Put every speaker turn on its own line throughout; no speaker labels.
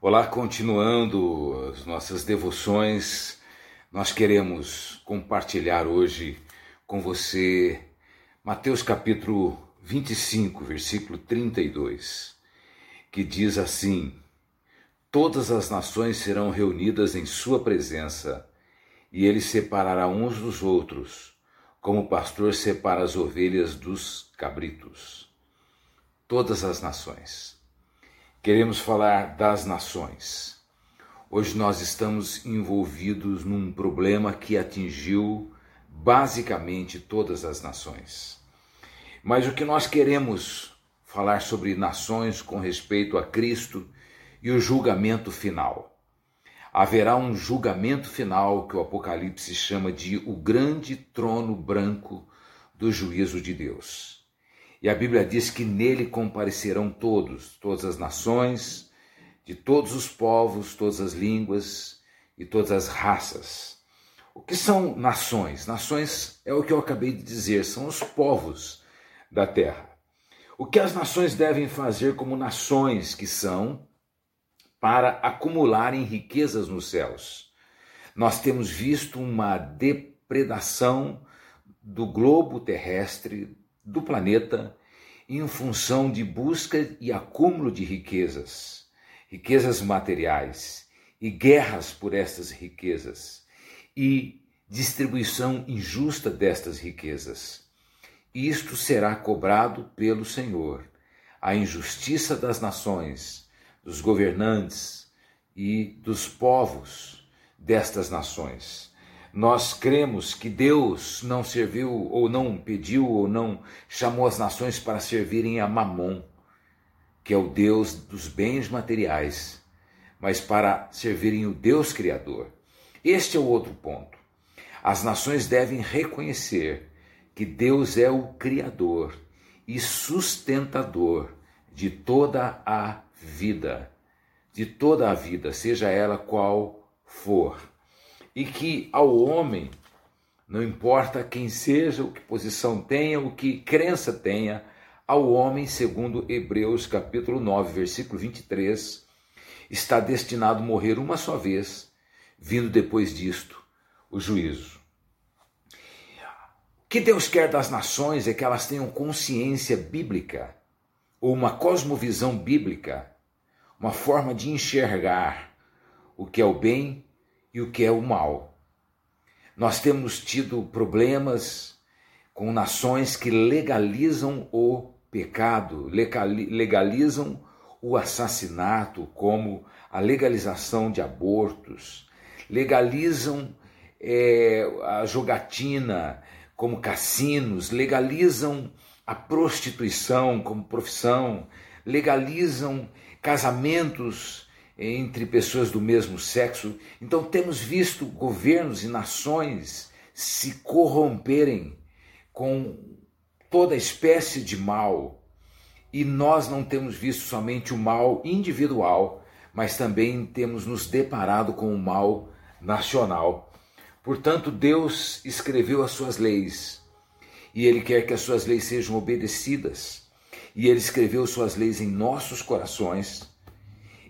Olá, continuando as nossas devoções, nós queremos compartilhar hoje com você Mateus capítulo 25, versículo 32, que diz assim: Todas as nações serão reunidas em sua presença, e ele separará uns dos outros, como o pastor separa as ovelhas dos cabritos. Todas as nações. Queremos falar das nações. Hoje nós estamos envolvidos num problema que atingiu basicamente todas as nações. Mas o que nós queremos falar sobre nações com respeito a Cristo e o julgamento final. Haverá um julgamento final que o Apocalipse chama de o grande trono branco do juízo de Deus. E a Bíblia diz que nele comparecerão todos, todas as nações, de todos os povos, todas as línguas e todas as raças. O que são nações? Nações é o que eu acabei de dizer, são os povos da terra. O que as nações devem fazer como nações que são para acumularem riquezas nos céus? Nós temos visto uma depredação do globo terrestre, do planeta em função de busca e acúmulo de riquezas, riquezas materiais e guerras por estas riquezas e distribuição injusta destas riquezas. Isto será cobrado pelo Senhor. A injustiça das nações, dos governantes e dos povos destas nações nós cremos que Deus não serviu ou não pediu ou não chamou as nações para servirem a Mamon, que é o Deus dos bens materiais, mas para servirem o Deus Criador. Este é o outro ponto. As nações devem reconhecer que Deus é o Criador e sustentador de toda a vida, de toda a vida, seja ela qual for e que ao homem, não importa quem seja, o que posição tenha, o que crença tenha, ao homem, segundo Hebreus capítulo 9, versículo 23, está destinado a morrer uma só vez, vindo depois disto o juízo. O que Deus quer das nações é que elas tenham consciência bíblica, ou uma cosmovisão bíblica, uma forma de enxergar o que é o bem e o que é o mal. Nós temos tido problemas com nações que legalizam o pecado, legalizam o assassinato, como a legalização de abortos, legalizam é, a jogatina, como cassinos, legalizam a prostituição como profissão, legalizam casamentos entre pessoas do mesmo sexo. Então temos visto governos e nações se corromperem com toda espécie de mal. E nós não temos visto somente o mal individual, mas também temos nos deparado com o mal nacional. Portanto, Deus escreveu as suas leis e Ele quer que as suas leis sejam obedecidas. E Ele escreveu suas leis em nossos corações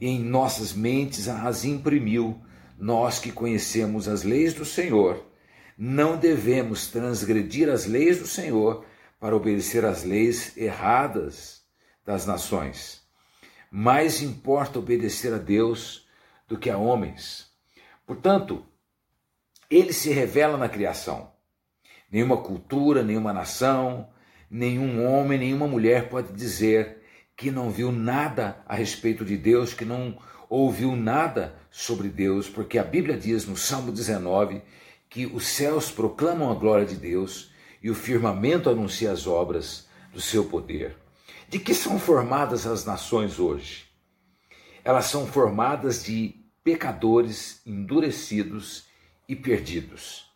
em nossas mentes as imprimiu. Nós que conhecemos as leis do Senhor, não devemos transgredir as leis do Senhor para obedecer às leis erradas das nações. Mais importa obedecer a Deus do que a homens. Portanto, ele se revela na criação. Nenhuma cultura, nenhuma nação, nenhum homem, nenhuma mulher pode dizer que não viu nada a respeito de Deus, que não ouviu nada sobre Deus, porque a Bíblia diz no Salmo 19 que os céus proclamam a glória de Deus e o firmamento anuncia as obras do seu poder. De que são formadas as nações hoje? Elas são formadas de pecadores endurecidos e perdidos.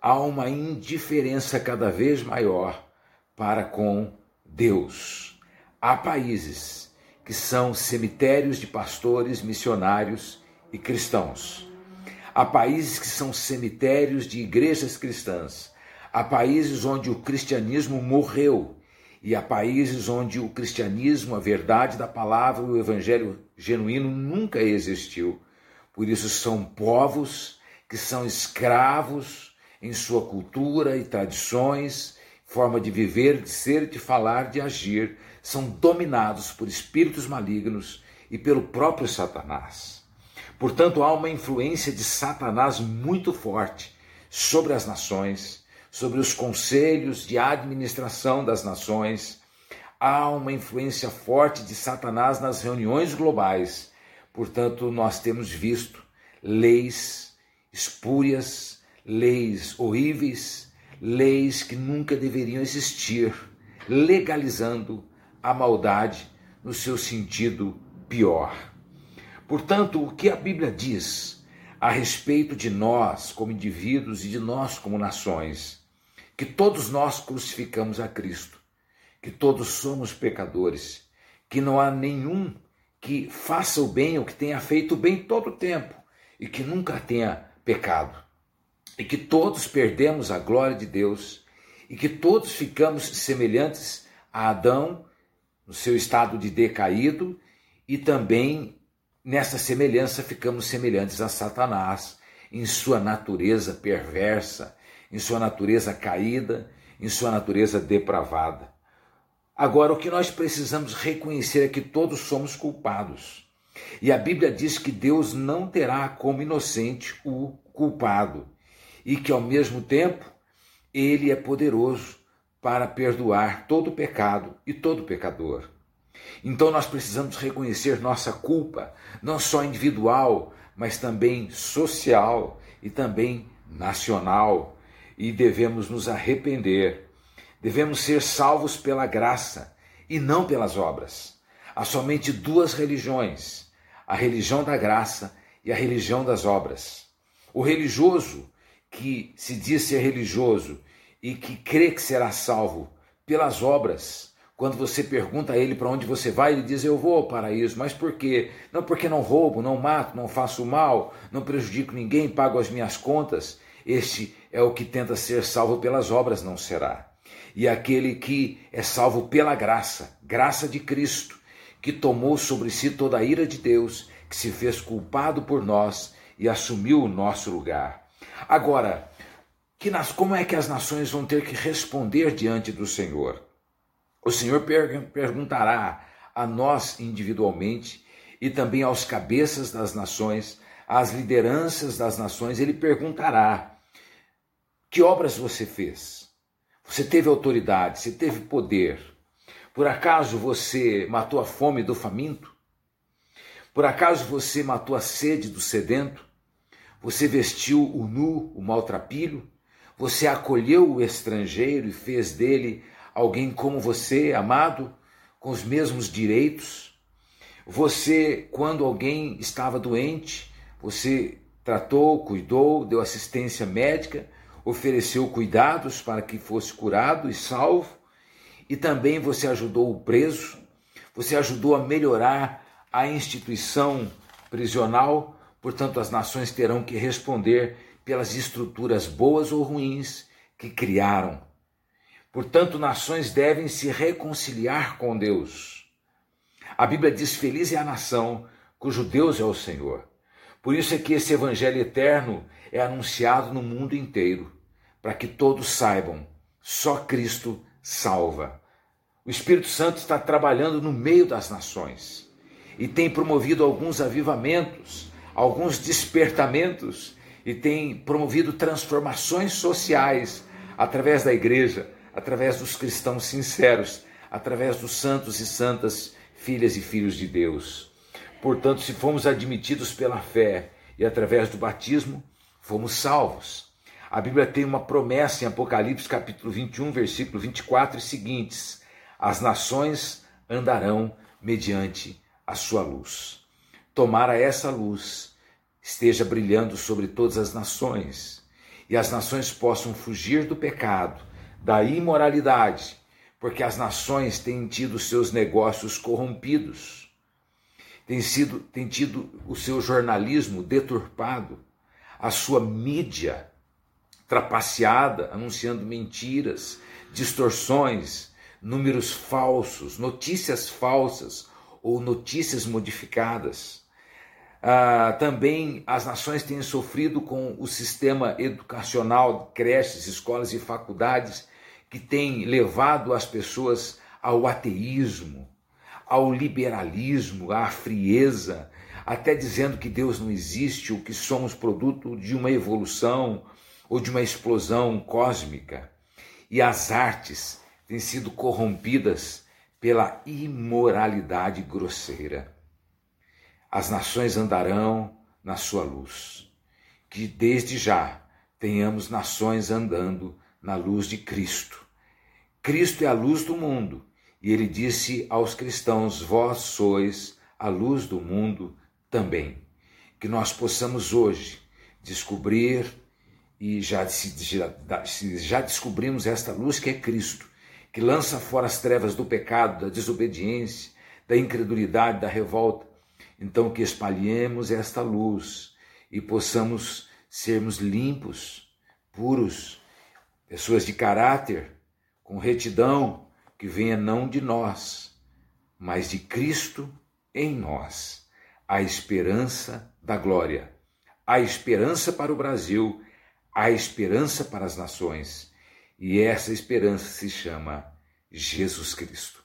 Há uma indiferença cada vez maior para com Deus. Há países que são cemitérios de pastores missionários e cristãos. Há países que são cemitérios de igrejas cristãs. Há países onde o cristianismo morreu. E há países onde o cristianismo, a verdade da palavra, o evangelho genuíno nunca existiu. Por isso são povos que são escravos em sua cultura e tradições, forma de viver, de ser, de falar, de agir, são dominados por espíritos malignos e pelo próprio Satanás. Portanto, há uma influência de Satanás muito forte sobre as nações, sobre os conselhos de administração das nações. Há uma influência forte de Satanás nas reuniões globais. Portanto, nós temos visto leis espúrias, leis horríveis, leis que nunca deveriam existir, legalizando a maldade no seu sentido pior. Portanto, o que a Bíblia diz a respeito de nós como indivíduos e de nós como nações? Que todos nós crucificamos a Cristo, que todos somos pecadores, que não há nenhum que faça o bem ou que tenha feito o bem todo o tempo e que nunca tenha pecado. E que todos perdemos a glória de Deus e que todos ficamos semelhantes a Adão no seu estado de decaído e também nessa semelhança ficamos semelhantes a Satanás em sua natureza perversa, em sua natureza caída, em sua natureza depravada. Agora, o que nós precisamos reconhecer é que todos somos culpados. E a Bíblia diz que Deus não terá como inocente o culpado e que, ao mesmo tempo, Ele é poderoso para perdoar todo pecado e todo pecador. Então nós precisamos reconhecer nossa culpa, não só individual, mas também social e também nacional, e devemos nos arrepender. Devemos ser salvos pela graça e não pelas obras. Há somente duas religiões: a religião da graça e a religião das obras. O religioso que se diz ser religioso e que crê que será salvo pelas obras, quando você pergunta a ele para onde você vai, ele diz: Eu vou ao paraíso. Mas por quê? Não porque não roubo, não mato, não faço mal, não prejudico ninguém, pago as minhas contas. Este é o que tenta ser salvo pelas obras, não será. E aquele que é salvo pela graça, graça de Cristo, que tomou sobre si toda a ira de Deus, que se fez culpado por nós e assumiu o nosso lugar. Agora, que nas, como é que as nações vão ter que responder diante do Senhor? O Senhor perguntará a nós individualmente e também aos cabeças das nações, às lideranças das nações, ele perguntará: Que obras você fez? Você teve autoridade, você teve poder. Por acaso você matou a fome do faminto? Por acaso você matou a sede do sedento? Você vestiu o nu, o maltrapilho? Você acolheu o estrangeiro e fez dele alguém como você, amado, com os mesmos direitos. Você, quando alguém estava doente, você tratou, cuidou, deu assistência médica, ofereceu cuidados para que fosse curado e salvo, e também você ajudou o preso, você ajudou a melhorar a instituição prisional, portanto, as nações terão que responder pelas estruturas boas ou ruins que criaram Portanto, nações devem se reconciliar com Deus. A Bíblia diz: Feliz é a nação cujo Deus é o Senhor. Por isso é que esse Evangelho eterno é anunciado no mundo inteiro, para que todos saibam: só Cristo salva. O Espírito Santo está trabalhando no meio das nações e tem promovido alguns avivamentos, alguns despertamentos e tem promovido transformações sociais através da igreja através dos cristãos sinceros, através dos santos e santas filhas e filhos de Deus. Portanto, se fomos admitidos pela fé e através do batismo, fomos salvos. A Bíblia tem uma promessa em Apocalipse capítulo 21, versículo 24 e seguintes: As nações andarão mediante a sua luz. Tomara essa luz esteja brilhando sobre todas as nações, e as nações possam fugir do pecado da imoralidade, porque as nações têm tido seus negócios corrompidos. tem, sido, tem tido o seu jornalismo deturpado, a sua mídia trapaceada, anunciando mentiras, distorções, números falsos, notícias falsas ou notícias modificadas. Ah, também as nações têm sofrido com o sistema educacional, creches, escolas e faculdades, que tem levado as pessoas ao ateísmo, ao liberalismo, à frieza, até dizendo que Deus não existe ou que somos produto de uma evolução ou de uma explosão cósmica. E as artes têm sido corrompidas pela imoralidade grosseira. As nações andarão na sua luz. Que desde já tenhamos nações andando na luz de Cristo. Cristo é a luz do mundo, e ele disse aos cristãos: Vós sois a luz do mundo também. Que nós possamos hoje descobrir e já, já, descobrimos esta luz que é Cristo, que lança fora as trevas do pecado, da desobediência, da incredulidade, da revolta. Então, que espalhemos esta luz e possamos sermos limpos, puros, pessoas de caráter, com retidão, que venha não de nós, mas de Cristo em nós, a esperança da glória, a esperança para o Brasil, a esperança para as nações. E essa esperança se chama Jesus Cristo.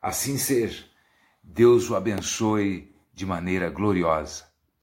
Assim seja. Deus o abençoe de maneira gloriosa.